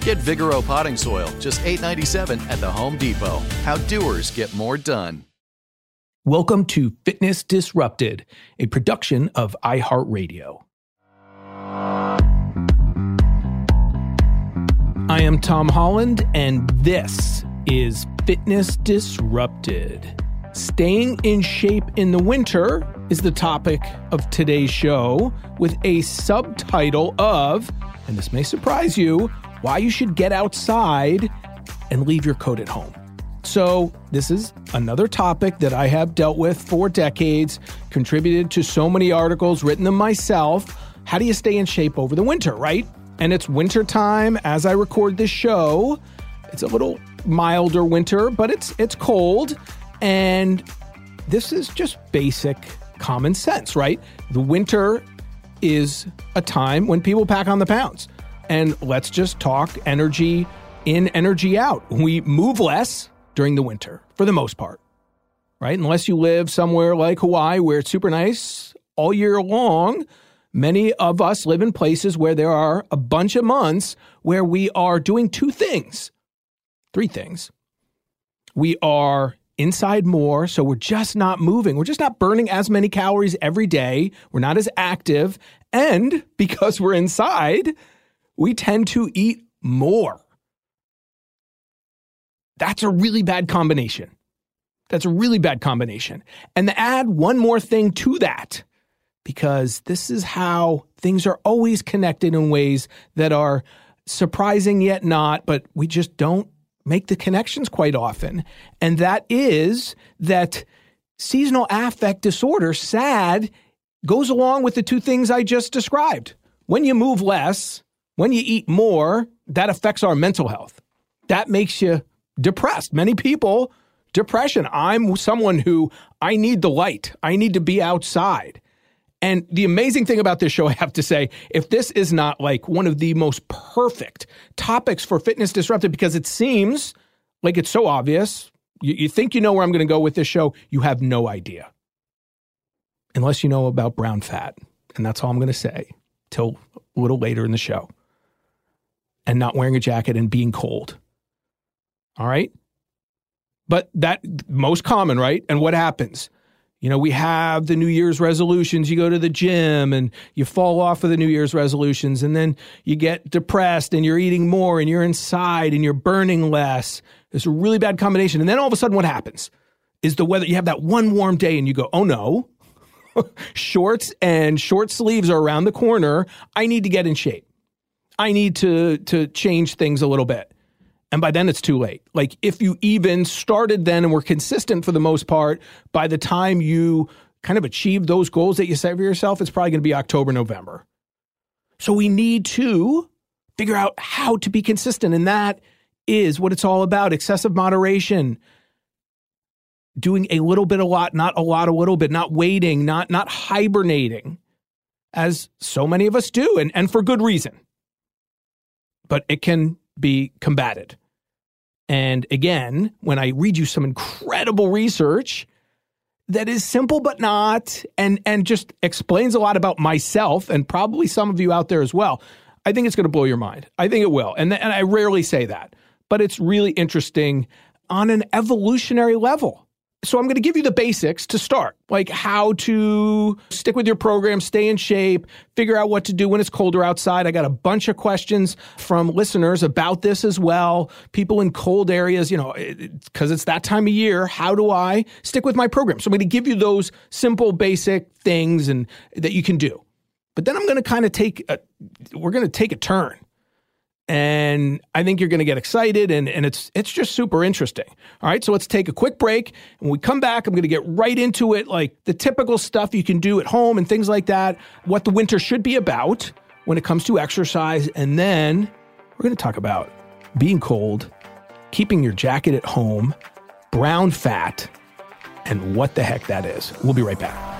Get Vigoro potting soil, just $8.97 at the Home Depot. How doers get more done. Welcome to Fitness Disrupted, a production of iHeartRadio. I am Tom Holland, and this is Fitness Disrupted. Staying in shape in the winter is the topic of today's show, with a subtitle of, and this may surprise you, why you should get outside and leave your coat at home. So, this is another topic that I have dealt with for decades, contributed to so many articles, written them myself. How do you stay in shape over the winter, right? And it's winter time as I record this show. It's a little milder winter, but it's it's cold and this is just basic common sense, right? The winter is a time when people pack on the pounds. And let's just talk energy in, energy out. We move less during the winter for the most part, right? Unless you live somewhere like Hawaii where it's super nice all year long. Many of us live in places where there are a bunch of months where we are doing two things, three things. We are inside more, so we're just not moving. We're just not burning as many calories every day. We're not as active. And because we're inside, we tend to eat more. That's a really bad combination. That's a really bad combination. And to add one more thing to that, because this is how things are always connected in ways that are surprising yet not, but we just don't make the connections quite often. And that is that seasonal affect disorder, SAD, goes along with the two things I just described. When you move less, when you eat more, that affects our mental health. That makes you depressed. Many people, depression. I'm someone who I need the light, I need to be outside. And the amazing thing about this show, I have to say, if this is not like one of the most perfect topics for Fitness Disrupted, because it seems like it's so obvious, you, you think you know where I'm going to go with this show, you have no idea. Unless you know about brown fat. And that's all I'm going to say till a little later in the show and not wearing a jacket and being cold. All right? But that most common, right? And what happens? You know, we have the New Year's resolutions. You go to the gym and you fall off of the New Year's resolutions, and then you get depressed and you're eating more and you're inside and you're burning less. It's a really bad combination. And then all of a sudden, what happens is the weather, you have that one warm day and you go, oh no, shorts and short sleeves are around the corner. I need to get in shape. I need to to change things a little bit. And by then it's too late. Like if you even started then and were consistent for the most part, by the time you kind of achieve those goals that you set for yourself, it's probably going to be October, November. So we need to figure out how to be consistent. And that is what it's all about excessive moderation, doing a little bit a lot, not a lot a little bit, not waiting, not, not hibernating, as so many of us do, and, and for good reason but it can be combated. And again, when I read you some incredible research that is simple but not and and just explains a lot about myself and probably some of you out there as well. I think it's going to blow your mind. I think it will. And and I rarely say that, but it's really interesting on an evolutionary level. So I'm going to give you the basics to start, like how to stick with your program, stay in shape, figure out what to do when it's colder outside. I got a bunch of questions from listeners about this as well. People in cold areas, you know, because it's that time of year. How do I stick with my program? So I'm going to give you those simple, basic things and that you can do. But then I'm going to kind of take a, we're going to take a turn and I think you're going to get excited and, and it's it's just super interesting. All right, so let's take a quick break. When we come back, I'm going to get right into it, like the typical stuff you can do at home and things like that, what the winter should be about when it comes to exercise, and then we're going to talk about being cold, keeping your jacket at home, brown fat, and what the heck that is. We'll be right back.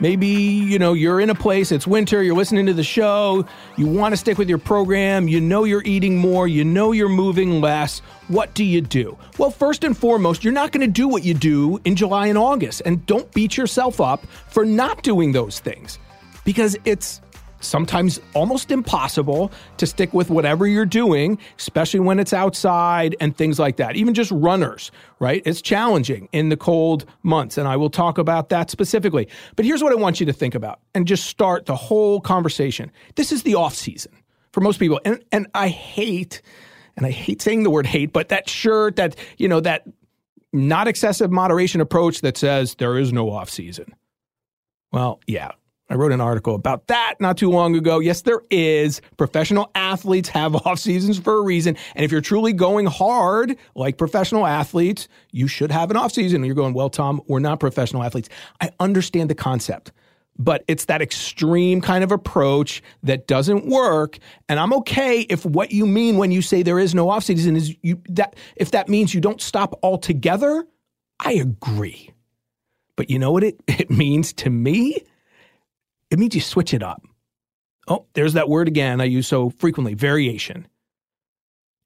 Maybe, you know, you're in a place, it's winter, you're listening to the show, you want to stick with your program, you know you're eating more, you know you're moving less. What do you do? Well, first and foremost, you're not going to do what you do in July and August. And don't beat yourself up for not doing those things because it's sometimes almost impossible to stick with whatever you're doing, especially when it's outside and things like that. Even just runners, right? It's challenging in the cold months. And I will talk about that specifically. But here's what I want you to think about and just start the whole conversation. This is the off season for most people. And, and I hate, and I hate saying the word hate, but that shirt, that, you know, that not excessive moderation approach that says there is no off season. Well, yeah, I wrote an article about that not too long ago. Yes, there is. Professional athletes have off seasons for a reason. And if you're truly going hard, like professional athletes, you should have an off season. And you're going, well, Tom, we're not professional athletes. I understand the concept, but it's that extreme kind of approach that doesn't work. And I'm okay if what you mean when you say there is no off season is you that if that means you don't stop altogether, I agree. But you know what it, it means to me? It means you switch it up. Oh, there's that word again I use so frequently variation.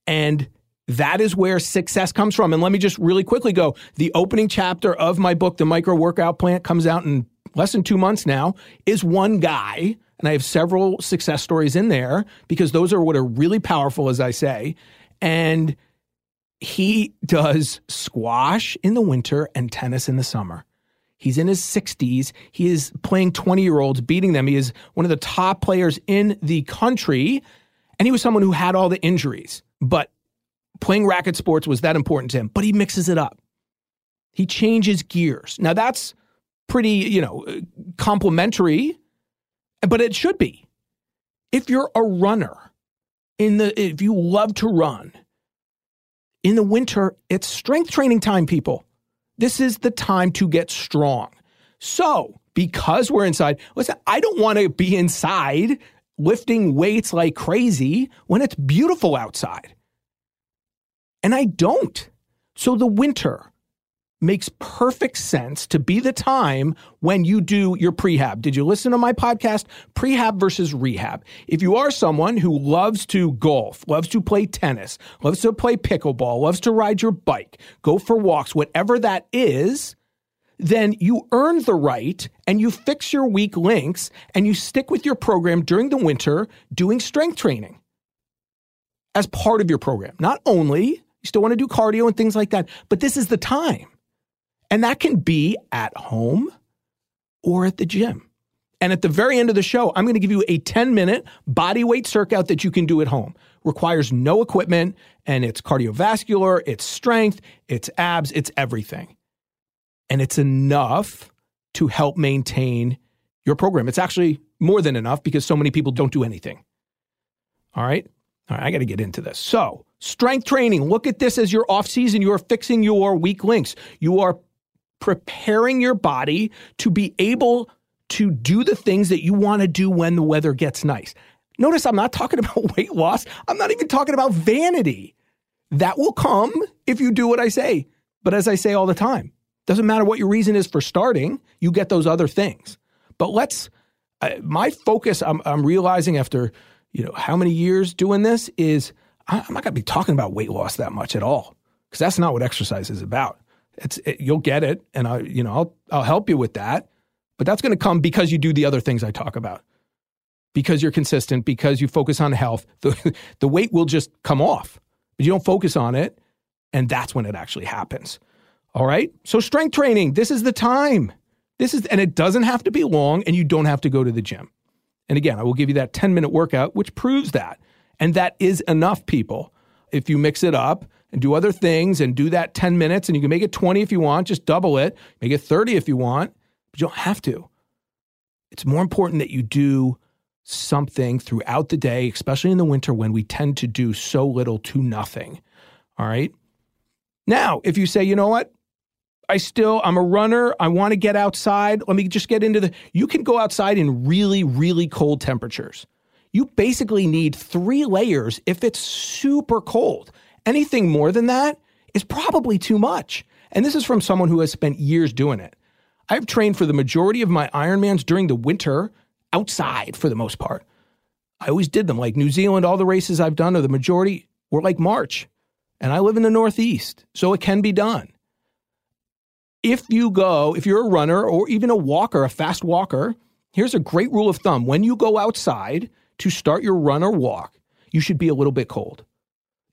And That is where success comes from. And let me just really quickly go. The opening chapter of my book, The Micro Workout Plan, comes out in less than two months now, is one guy. And I have several success stories in there because those are what are really powerful, as I say. And he does squash in the winter and tennis in the summer. He's in his 60s. He is playing 20 year olds, beating them. He is one of the top players in the country. And he was someone who had all the injuries. But playing racket sports was that important to him. But he mixes it up. He changes gears. Now, that's pretty, you know, uh, complimentary, but it should be. If you're a runner, in the if you love to run, in the winter, it's strength training time, people. This is the time to get strong. So, because we're inside, listen, I don't want to be inside lifting weights like crazy when it's beautiful outside. And I don't. So, the winter, makes perfect sense to be the time when you do your prehab. Did you listen to my podcast, Prehab versus Rehab? If you are someone who loves to golf, loves to play tennis, loves to play pickleball, loves to ride your bike, go for walks, whatever that is, then you earn the right and you fix your weak links and you stick with your program during the winter doing strength training as part of your program. Not only, you still want to do cardio and things like that, but this is the time. And that can be at home or at the gym. And at the very end of the show, I'm going to give you a 10 minute body weight circuit that you can do at home. Requires no equipment and it's cardiovascular, it's strength, it's abs, it's everything. And it's enough to help maintain your program. It's actually more than enough because so many people don't do anything. All right. All right. I got to get into this. So, strength training, look at this as your off season. You are fixing your weak links. You are preparing your body to be able to do the things that you want to do when the weather gets nice. Notice I'm not talking about weight loss. I'm not even talking about vanity. That will come if you do what I say. But as I say all the time, doesn't matter what your reason is for starting, you get those other things. But let's, uh, my focus, I'm, I'm realizing after, you know, how many years doing this is I'm not going to be talking about weight loss that much at all because that's not what exercise is about. It's it, you'll get it, and I you know I'll I'll help you with that. But that's going to come because you do the other things I talk about. Because you're consistent, because you focus on health, the the weight will just come off. But you don't focus on it, and that's when it actually happens. All right? So strength training, this is the time. This is and it doesn't have to be long and you don't have to go to the gym. And again, I will give you that 10-minute workout which proves that. And that is enough people. If you mix it up and do other things and do that 10 minutes and you can make it 20 if you want, just double it, make it 30 if you want, but you don't have to. It's more important that you do something throughout the day, especially in the winter when we tend to do so little to nothing. All right. Now, if you say, you know what? I still, I'm a runner. I want to get outside. Let me just get into the, you can go outside in really, really cold temperatures. You basically need three layers if it's super cold. Anything more than that is probably too much. And this is from someone who has spent years doing it. I've trained for the majority of my Ironmans during the winter outside for the most part. I always did them like New Zealand, all the races I've done, or the majority were like March. And I live in the Northeast, so it can be done. If you go, if you're a runner or even a walker, a fast walker, here's a great rule of thumb. When you go outside to start your run or walk, you should be a little bit cold.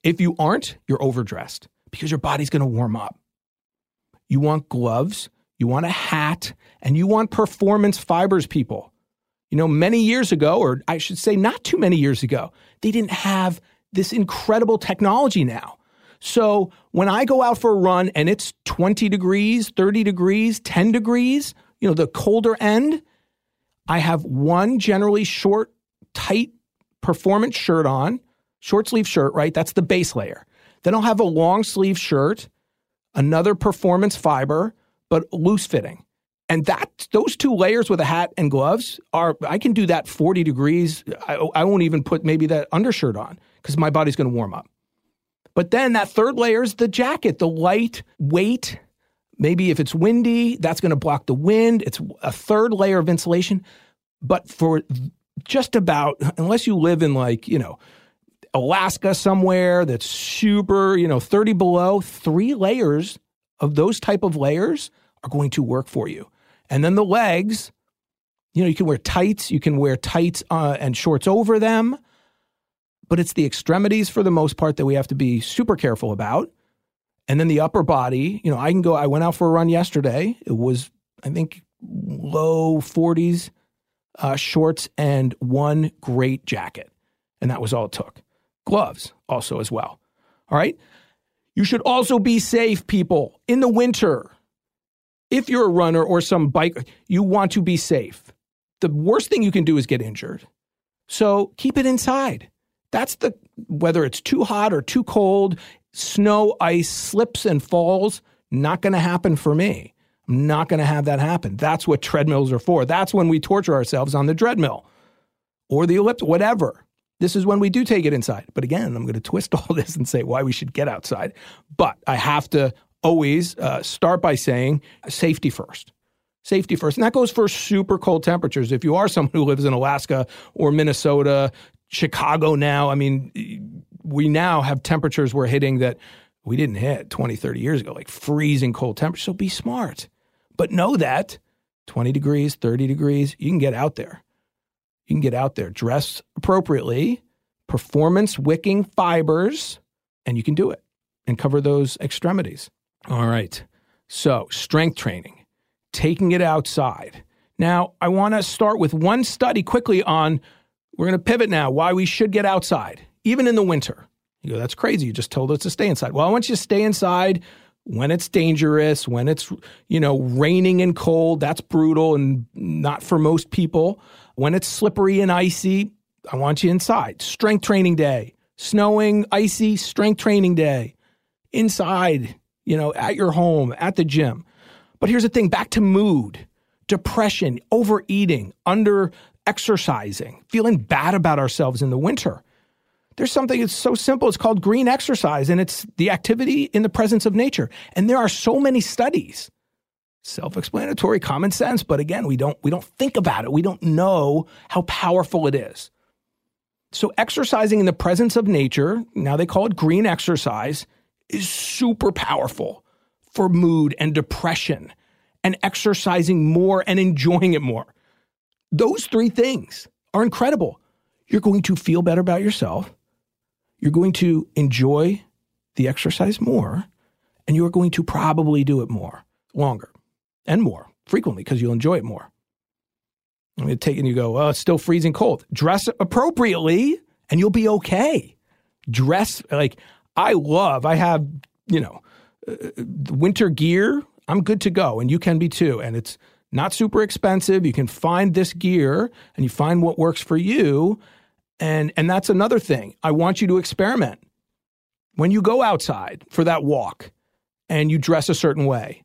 If you aren't, you're overdressed because your body's going to warm up. You want gloves, you want a hat, and you want performance fibers, people. You know, many years ago, or I should say not too many years ago, they didn't have this incredible technology now. So when I go out for a run and it's 20 degrees, 30 degrees, 10 degrees, you know, the colder end, I have one generally short, tight performance shirt on short sleeve shirt, right? That's the base layer. Then I'll have a long sleeve shirt, another performance fiber, but loose fitting. And that those two layers with a hat and gloves are I can do that 40 degrees. I, I won't even put maybe that undershirt on because my body's going to warm up. But then that third layer is the jacket, the light weight. Maybe if it's windy, that's going to block the wind. It's a third layer of insulation. But for just about, unless you live in like, you know, Alaska somewhere that's super, you know, 30 below, three layers of those type of layers are going to work for you. And then the legs, you know, you can wear tights, you can wear tights uh, and shorts over them, but it's the extremities for the most part that we have to be super careful about. And then the upper body, you know, I can go, I went out for a run yesterday. It was, I think, low 40s uh, shorts and one great jacket. And that was all it took. Gloves also as well. All right. You should also be safe, people, in the winter. If you're a runner or some bike, you want to be safe. The worst thing you can do is get injured. So keep it inside. That's the whether it's too hot or too cold, snow, ice, slips and falls, not going to happen for me. I'm not going to have that happen. That's what treadmills are for. That's when we torture ourselves on the treadmill or the ellipse, whatever. This is when we do take it inside. But again, I'm going to twist all this and say why we should get outside. But I have to always uh, start by saying safety first. Safety first. And that goes for super cold temperatures. If you are someone who lives in Alaska or Minnesota, Chicago now, I mean, we now have temperatures we're hitting that we didn't hit 20, 30 years ago, like freezing cold temperatures. So be smart. But know that 20 degrees, 30 degrees, you can get out there. You can get out there, dress appropriately, performance wicking fibers, and you can do it and cover those extremities. All right. So, strength training, taking it outside. Now, I want to start with one study quickly on we're going to pivot now why we should get outside, even in the winter. You go, that's crazy. You just told us to stay inside. Well, I want you to stay inside when it's dangerous, when it's, you know, raining and cold. That's brutal and not for most people. When it's slippery and icy, I want you inside. Strength training day. Snowing, icy, strength training day. Inside, you know, at your home, at the gym. But here's the thing back to mood, depression, overeating, under exercising, feeling bad about ourselves in the winter. There's something that's so simple. It's called green exercise, and it's the activity in the presence of nature. And there are so many studies self-explanatory common sense but again we don't we don't think about it. We don't know how powerful it is. So exercising in the presence of nature now they call it green exercise is super powerful for mood and depression and exercising more and enjoying it more. Those three things are incredible. You're going to feel better about yourself. You're going to enjoy the exercise more and you are going to probably do it more longer and more frequently because you'll enjoy it more. I mean, take and you go, oh, it's still freezing cold. Dress appropriately and you'll be okay. Dress like I love, I have, you know, uh, winter gear. I'm good to go and you can be too. And it's not super expensive. You can find this gear and you find what works for you. And, and that's another thing. I want you to experiment. When you go outside for that walk and you dress a certain way,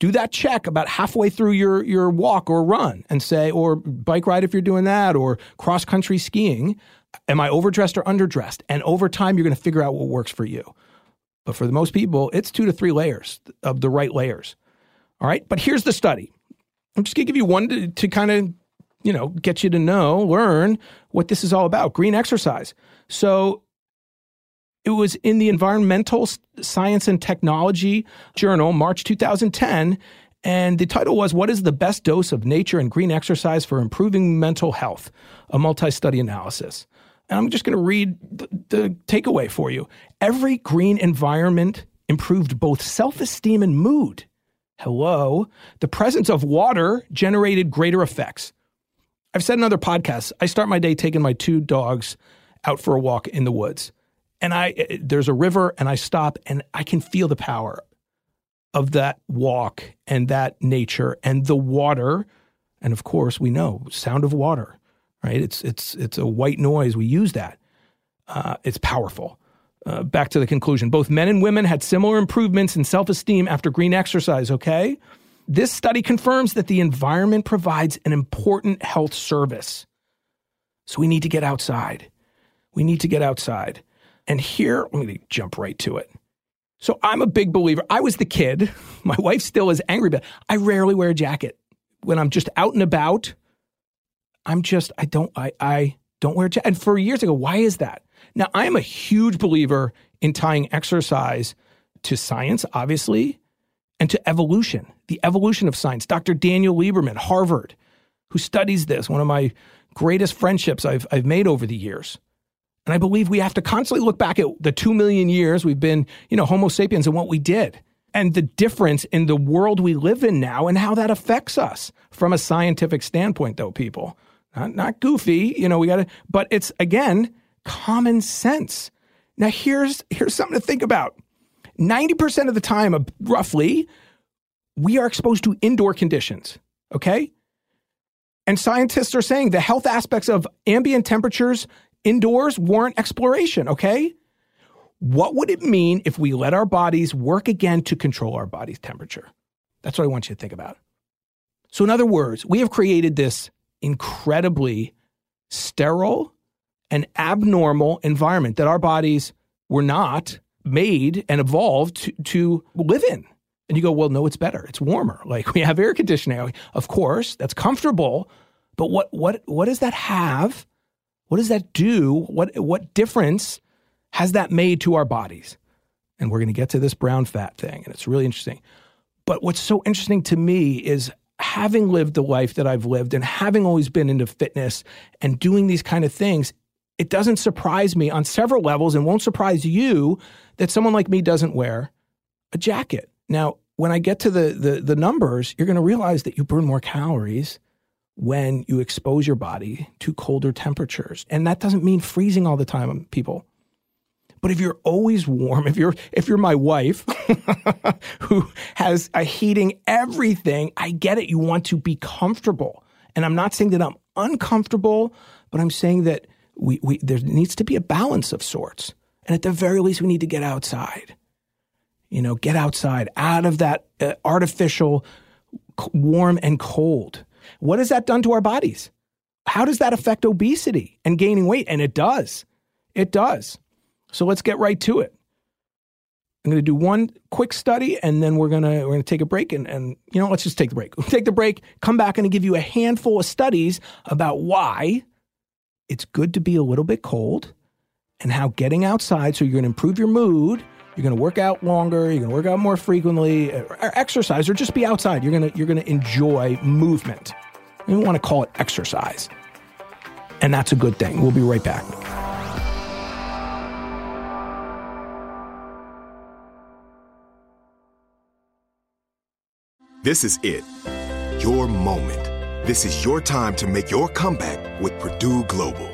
do that check about halfway through your, your walk or run and say, or bike ride if you're doing that, or cross country skiing. Am I overdressed or underdressed? And over time, you're going to figure out what works for you. But for the most people, it's two to three layers of the right layers. All right. But here's the study. I'm just going to give you one to, to kind of, you know, get you to know, learn what this is all about green exercise. So it was in the Environmental Science and Technology Journal, March 2010. And the title was What is the Best Dose of Nature and Green Exercise for Improving Mental Health? A multi study analysis. And I'm just going to read the, the takeaway for you. Every green environment improved both self esteem and mood. Hello. The presence of water generated greater effects. I've said in other podcasts, I start my day taking my two dogs out for a walk in the woods and I there's a river and I stop and I can feel the power of that walk and that nature and the water. And of course we know sound of water right? It's it's it's a white noise. We use that. Uh, it's powerful. Uh, back to the conclusion. Both men and women had similar improvements in self-esteem after green exercise okay? This study confirms that the environment provides an important health service. So we need to get outside. We need to get outside and here, let me jump right to it. So I'm a big believer. I was the kid. My wife still is angry, but I rarely wear a jacket. When I'm just out and about, I'm just, I don't, I, I don't wear a jacket. And for years ago, why is that? Now, I am a huge believer in tying exercise to science, obviously, and to evolution, the evolution of science. Dr. Daniel Lieberman, Harvard, who studies this, one of my greatest friendships I've, I've made over the years. And I believe we have to constantly look back at the two million years we've been, you know, Homo sapiens and what we did and the difference in the world we live in now and how that affects us from a scientific standpoint, though, people. Not, not goofy, you know, we got to, but it's again, common sense. Now, here's, here's something to think about 90% of the time, roughly, we are exposed to indoor conditions, okay? And scientists are saying the health aspects of ambient temperatures indoors warrant exploration, okay? What would it mean if we let our bodies work again to control our body's temperature? That's what I want you to think about. So, in other words, we have created this incredibly sterile and abnormal environment that our bodies were not made and evolved to, to live in. And you go, well, no, it's better. It's warmer. Like we have air conditioning. Of course, that's comfortable. But what what what does that have? What does that do? What what difference has that made to our bodies? And we're going to get to this brown fat thing, and it's really interesting. But what's so interesting to me is having lived the life that I've lived and having always been into fitness and doing these kind of things, it doesn't surprise me on several levels and won't surprise you that someone like me doesn't wear a jacket. Now, when I get to the the, the numbers, you're going to realize that you burn more calories when you expose your body to colder temperatures. And that doesn't mean freezing all the time, people. But if you're always warm, if you're if you're my wife who has a heating everything, I get it. You want to be comfortable. And I'm not saying that I'm uncomfortable, but I'm saying that we, we there needs to be a balance of sorts. And at the very least, we need to get outside. You know, get outside, out of that uh, artificial warm and cold. What has that done to our bodies? How does that affect obesity and gaining weight? And it does. It does. So let's get right to it. I'm going to do one quick study and then we're going to we're going to take a break and and you know let's just take the break. take the break, come back and give you a handful of studies about why it's good to be a little bit cold and how getting outside so you're going to improve your mood, you're going to work out longer, you're going to work out more frequently, or, exercise or just be outside. You're going to you're going to enjoy movement. We want to call it exercise. And that's a good thing. We'll be right back. This is it. Your moment. This is your time to make your comeback with Purdue Global.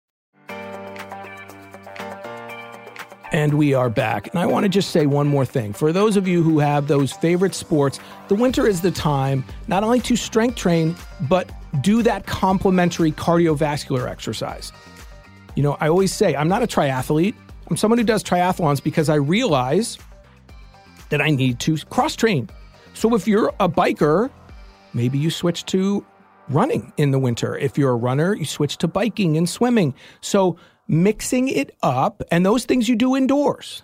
And we are back. And I want to just say one more thing. For those of you who have those favorite sports, the winter is the time not only to strength train, but do that complementary cardiovascular exercise. You know, I always say I'm not a triathlete. I'm someone who does triathlons because I realize that I need to cross train. So if you're a biker, maybe you switch to running in the winter. If you're a runner, you switch to biking and swimming. So mixing it up and those things you do indoors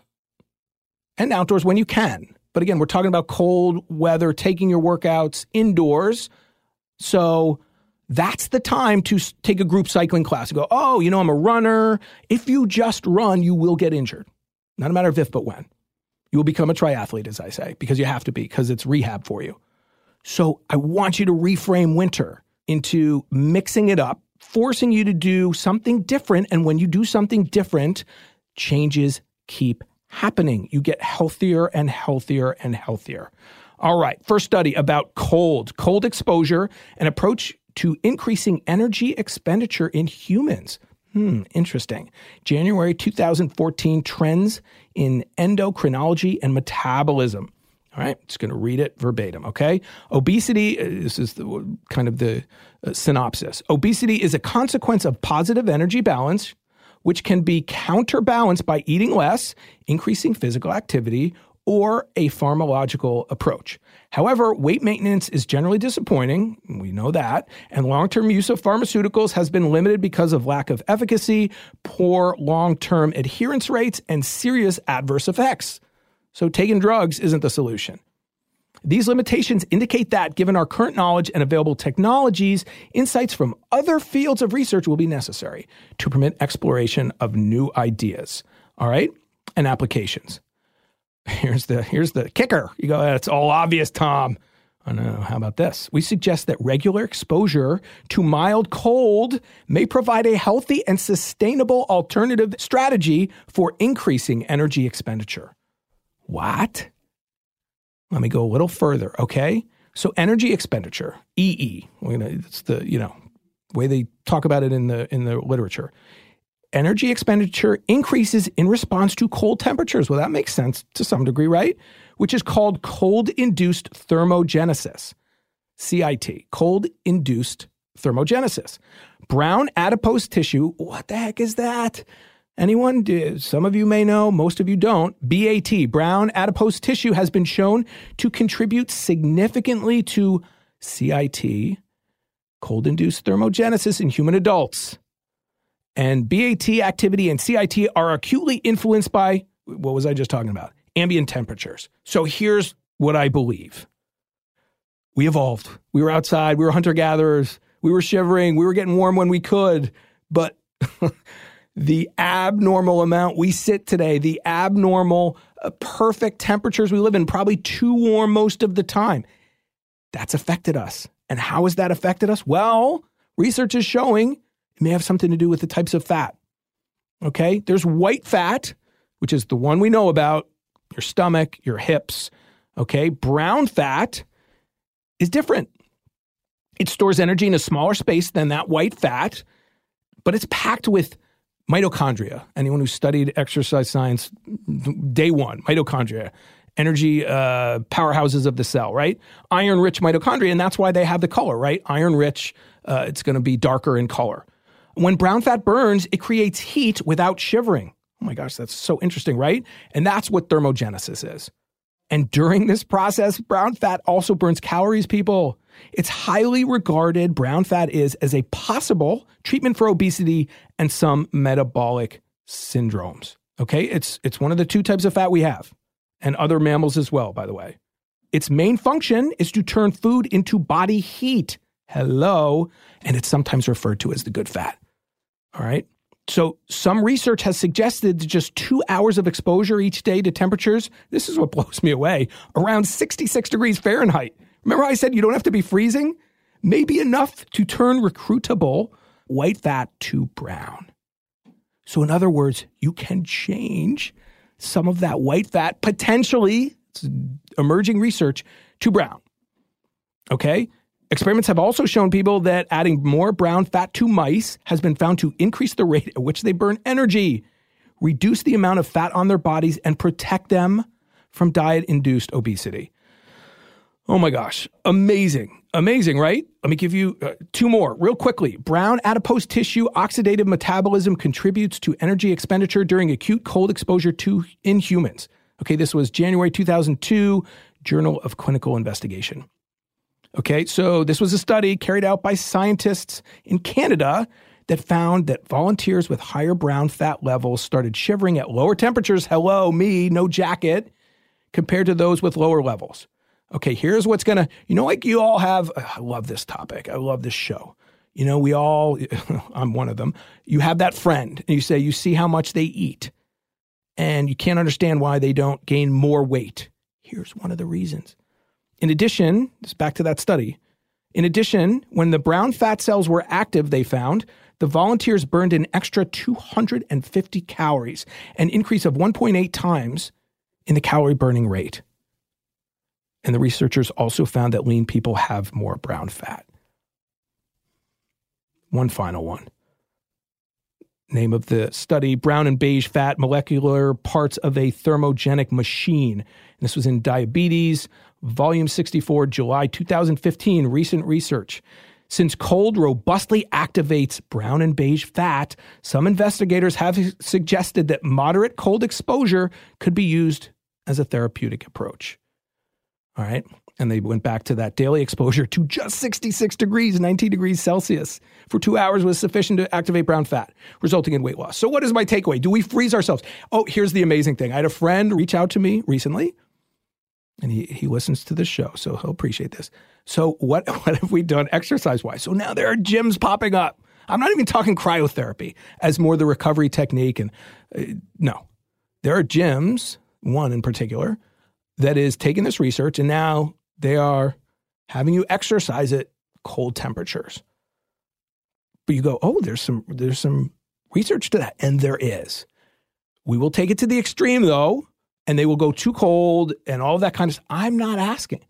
and outdoors when you can. But again, we're talking about cold weather, taking your workouts indoors. So that's the time to take a group cycling class and go, oh, you know, I'm a runner. If you just run, you will get injured. Not a matter of if, but when. You will become a triathlete, as I say, because you have to be, because it's rehab for you. So I want you to reframe winter into mixing it up, forcing you to do something different. And when you do something different, changes keep happening. You get healthier and healthier and healthier. All right, first study about cold, cold exposure, an approach to increasing energy expenditure in humans. Hmm, interesting. January 2014 trends in endocrinology and metabolism. All right, just going to read it verbatim, okay? Obesity, uh, this is the, kind of the uh, synopsis. Obesity is a consequence of positive energy balance, which can be counterbalanced by eating less, increasing physical activity, or a pharmacological approach. However, weight maintenance is generally disappointing, we know that, and long term use of pharmaceuticals has been limited because of lack of efficacy, poor long term adherence rates, and serious adverse effects. So, taking drugs isn't the solution. These limitations indicate that, given our current knowledge and available technologies, insights from other fields of research will be necessary to permit exploration of new ideas. All right? And applications. Here's the here's the kicker. You go, that's all obvious, Tom. Oh no. how about this? We suggest that regular exposure to mild cold may provide a healthy and sustainable alternative strategy for increasing energy expenditure. What? Let me go a little further, okay? So energy expenditure, EE, you know, it's the, you know, way they talk about it in the in the literature energy expenditure increases in response to cold temperatures. Well, that makes sense to some degree, right? Which is called cold induced thermogenesis, CIT, cold induced thermogenesis. Brown adipose tissue, what the heck is that? Anyone? Some of you may know, most of you don't. BAT, brown adipose tissue, has been shown to contribute significantly to CIT, cold induced thermogenesis in human adults. And BAT activity and CIT are acutely influenced by what was I just talking about? Ambient temperatures. So here's what I believe we evolved. We were outside, we were hunter gatherers, we were shivering, we were getting warm when we could. But the abnormal amount we sit today, the abnormal, uh, perfect temperatures we live in, probably too warm most of the time, that's affected us. And how has that affected us? Well, research is showing it may have something to do with the types of fat. Okay, there's white fat, which is the one we know about your stomach, your hips. Okay, brown fat is different. It stores energy in a smaller space than that white fat, but it's packed with mitochondria. Anyone who studied exercise science, day one, mitochondria, energy uh, powerhouses of the cell, right? Iron rich mitochondria, and that's why they have the color, right? Iron rich, uh, it's going to be darker in color. When brown fat burns, it creates heat without shivering. Oh my gosh, that's so interesting, right? And that's what thermogenesis is. And during this process, brown fat also burns calories, people. It's highly regarded, brown fat is, as a possible treatment for obesity and some metabolic syndromes. Okay, it's, it's one of the two types of fat we have, and other mammals as well, by the way. Its main function is to turn food into body heat. Hello. And it's sometimes referred to as the good fat. All right. So, some research has suggested that just two hours of exposure each day to temperatures, this is what blows me away, around 66 degrees Fahrenheit. Remember, I said you don't have to be freezing? Maybe enough to turn recruitable white fat to brown. So, in other words, you can change some of that white fat potentially, emerging research to brown. Okay? Experiments have also shown people that adding more brown fat to mice has been found to increase the rate at which they burn energy, reduce the amount of fat on their bodies, and protect them from diet induced obesity. Oh my gosh, amazing. Amazing, right? Let me give you uh, two more real quickly. Brown adipose tissue oxidative metabolism contributes to energy expenditure during acute cold exposure to in humans. Okay, this was January 2002, Journal of Clinical Investigation. Okay, so this was a study carried out by scientists in Canada that found that volunteers with higher brown fat levels started shivering at lower temperatures. Hello, me, no jacket, compared to those with lower levels. Okay, here's what's gonna, you know, like you all have, I love this topic. I love this show. You know, we all, I'm one of them. You have that friend and you say, you see how much they eat and you can't understand why they don't gain more weight. Here's one of the reasons in addition, just back to that study. In addition, when the brown fat cells were active, they found the volunteers burned an extra 250 calories, an increase of 1.8 times in the calorie burning rate. And the researchers also found that lean people have more brown fat. One final one. Name of the study Brown and beige fat molecular parts of a thermogenic machine. This was in Diabetes, Volume 64, July 2015, recent research. Since cold robustly activates brown and beige fat, some investigators have suggested that moderate cold exposure could be used as a therapeutic approach. All right. And they went back to that daily exposure to just 66 degrees, 19 degrees Celsius for two hours was sufficient to activate brown fat, resulting in weight loss. So, what is my takeaway? Do we freeze ourselves? Oh, here's the amazing thing. I had a friend reach out to me recently and he, he listens to the show, so he'll appreciate this. So what what have we done exercise wise? So now there are gyms popping up. I'm not even talking cryotherapy as more the recovery technique, and uh, no, there are gyms, one in particular, that is taking this research and now they are having you exercise at cold temperatures. But you go, oh, there's some there's some research to that, and there is. We will take it to the extreme though and they will go too cold and all that kind of. I'm not asking.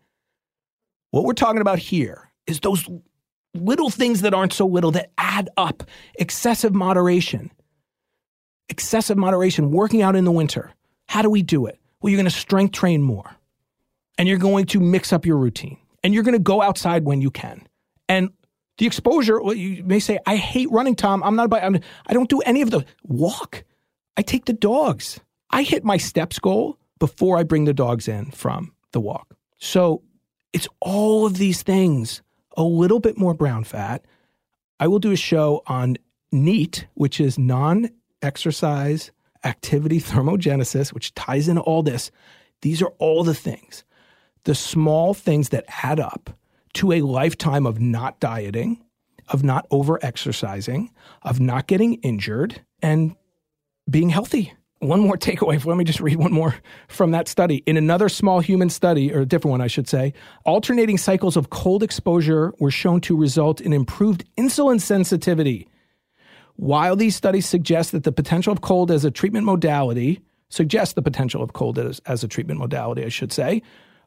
What we're talking about here is those little things that aren't so little that add up. Excessive moderation. Excessive moderation, working out in the winter. How do we do it? Well, you're going to strength train more and you're going to mix up your routine and you're going to go outside when you can. And the exposure, well, you may say, I hate running, Tom. I'm not about, I'm, I don't do any of the walk. I take the dogs. I hit my steps goal before I bring the dogs in from the walk. So it's all of these things, a little bit more brown fat. I will do a show on NEAT, which is non exercise activity thermogenesis, which ties into all this. These are all the things, the small things that add up to a lifetime of not dieting, of not over exercising, of not getting injured, and being healthy one more takeaway. Let me just read one more from that study. In another small human study, or a different one, I should say, alternating cycles of cold exposure were shown to result in improved insulin sensitivity. While these studies suggest that the potential of cold as a treatment modality, suggest the potential of cold as, as a treatment modality, I should say,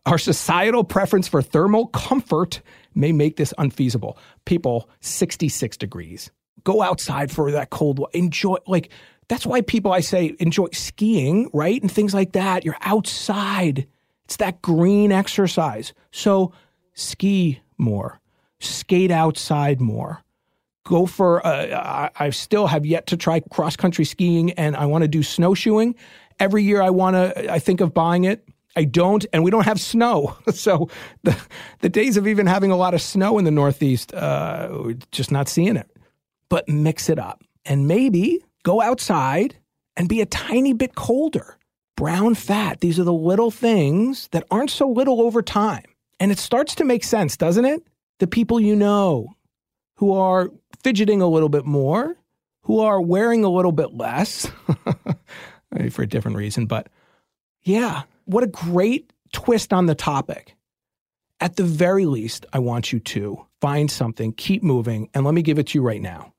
our societal preference for thermal comfort may make this unfeasible. People, 66 degrees. Go outside for that cold. Enjoy, like, that's why people I say enjoy skiing, right? And things like that. You're outside. It's that green exercise. So ski more, skate outside more. Go for, uh, I still have yet to try cross country skiing and I want to do snowshoeing. Every year I want to, I think of buying it. I don't, and we don't have snow. So the, the days of even having a lot of snow in the Northeast, uh, just not seeing it. But mix it up. And maybe Go outside and be a tiny bit colder. Brown fat, these are the little things that aren't so little over time. And it starts to make sense, doesn't it? The people you know who are fidgeting a little bit more, who are wearing a little bit less for a different reason. But yeah, what a great twist on the topic. At the very least, I want you to find something, keep moving, and let me give it to you right now.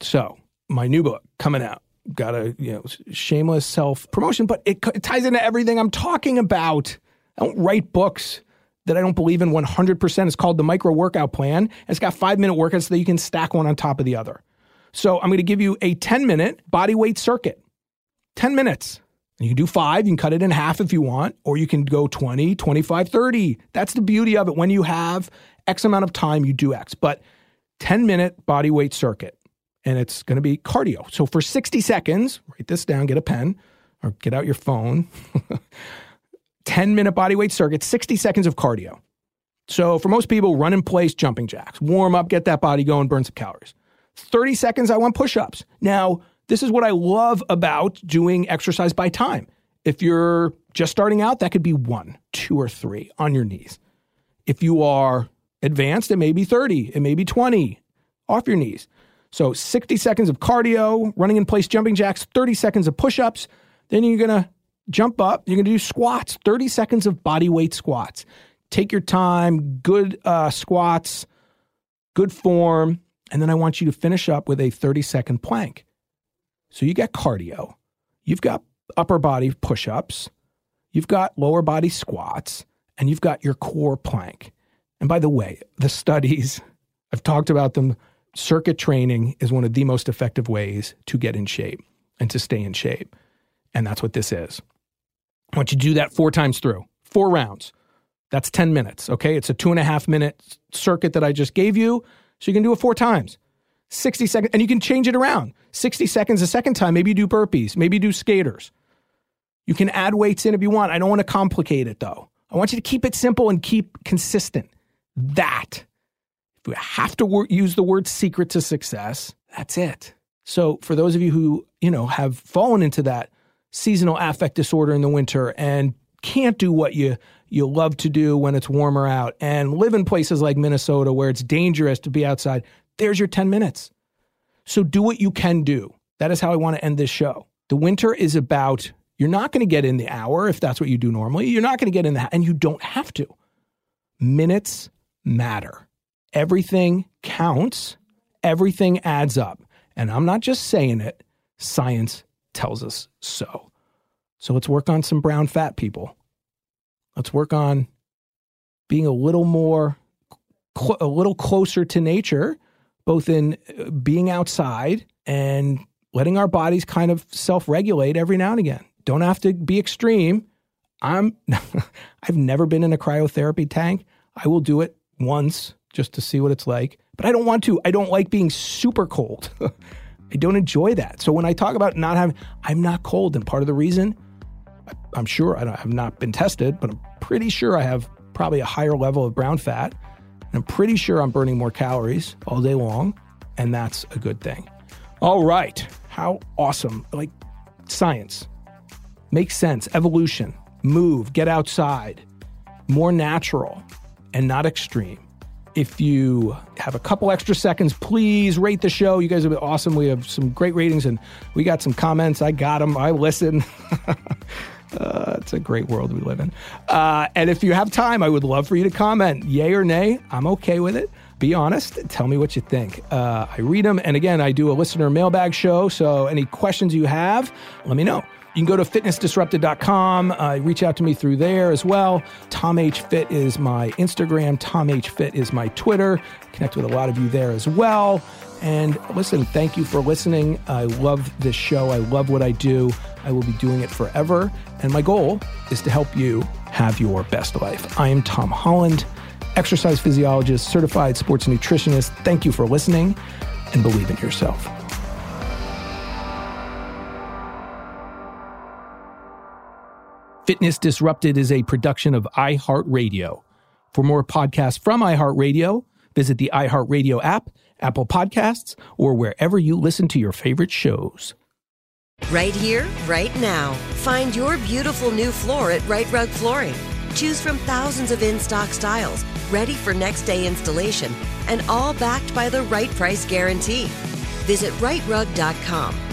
So, my new book coming out. Got a you know shameless self promotion, but it, it ties into everything I'm talking about. I don't write books that I don't believe in 100%. It's called the micro workout plan. It's got five minute workouts so that you can stack one on top of the other. So I'm going to give you a 10 minute body weight circuit. 10 minutes. You can do five, you can cut it in half if you want, or you can go 20, 25, 30. That's the beauty of it. When you have X amount of time, you do X. But 10 minute body weight circuit, and it's going to be cardio. So for 60 seconds, write this down, get a pen or get out your phone. 10 minute body weight circuit, 60 seconds of cardio. So for most people, run in place, jumping jacks, warm up, get that body going, burn some calories. 30 seconds, I want push ups. Now, this is what I love about doing exercise by time. If you're just starting out, that could be one, two, or three on your knees. If you are advanced, it may be 30, it may be 20 off your knees. So 60 seconds of cardio, running in place jumping jacks, 30 seconds of push ups. Then you're going to jump up. You're going to do squats, 30 seconds of body weight squats. Take your time, good uh, squats, good form. And then I want you to finish up with a 30 second plank. So you got cardio, you've got upper body push ups, you've got lower body squats, and you've got your core plank. And by the way, the studies, I've talked about them. Circuit training is one of the most effective ways to get in shape and to stay in shape. And that's what this is. I want you to do that four times through, four rounds. That's 10 minutes. Okay. It's a two and a half minute circuit that I just gave you. So you can do it four times. 60 seconds, and you can change it around. 60 seconds a second time. Maybe you do burpees, maybe you do skaters. You can add weights in if you want. I don't want to complicate it though. I want you to keep it simple and keep consistent. That, if you have to wor- use the word secret to success, that's it. So for those of you who, you know, have fallen into that seasonal affect disorder in the winter and can't do what you you love to do when it's warmer out and live in places like Minnesota where it's dangerous to be outside, there's your 10 minutes. So do what you can do. That is how I want to end this show. The winter is about you're not going to get in the hour if that's what you do normally. You're not going to get in that and you don't have to. Minutes matter. Everything counts. Everything adds up. And I'm not just saying it. Science tells us so. So let's work on some brown fat people. Let's work on being a little more, a little closer to nature, both in uh, being outside and letting our bodies kind of self regulate every now and again. Don't have to be extreme. I'm, I've never been in a cryotherapy tank. I will do it once just to see what it's like, but I don't want to. I don't like being super cold. I don't enjoy that. So when I talk about not having, I'm not cold. And part of the reason, I'm sure I have not been tested, but I'm pretty sure I have probably a higher level of brown fat. And I'm pretty sure I'm burning more calories all day long. And that's a good thing. All right. How awesome. Like science makes sense. Evolution, move, get outside, more natural and not extreme. If you have a couple extra seconds, please rate the show. You guys have been awesome. We have some great ratings and we got some comments. I got them. I listen. uh, it's a great world we live in. Uh, and if you have time, I would love for you to comment, yay or nay. I'm okay with it. Be honest. Tell me what you think. Uh, I read them. And again, I do a listener mailbag show. So any questions you have, let me know. You can go to fitnessdisrupted.com. Uh, reach out to me through there as well. Tom H. Fit is my Instagram. Tom H. Fit is my Twitter. Connect with a lot of you there as well. And listen, thank you for listening. I love this show. I love what I do. I will be doing it forever. And my goal is to help you have your best life. I am Tom Holland, exercise physiologist, certified sports nutritionist. Thank you for listening and believe in yourself. Fitness Disrupted is a production of iHeartRadio. For more podcasts from iHeartRadio, visit the iHeartRadio app, Apple Podcasts, or wherever you listen to your favorite shows. Right here, right now. Find your beautiful new floor at Rite Rug Flooring. Choose from thousands of in stock styles, ready for next day installation, and all backed by the right price guarantee. Visit riterug.com.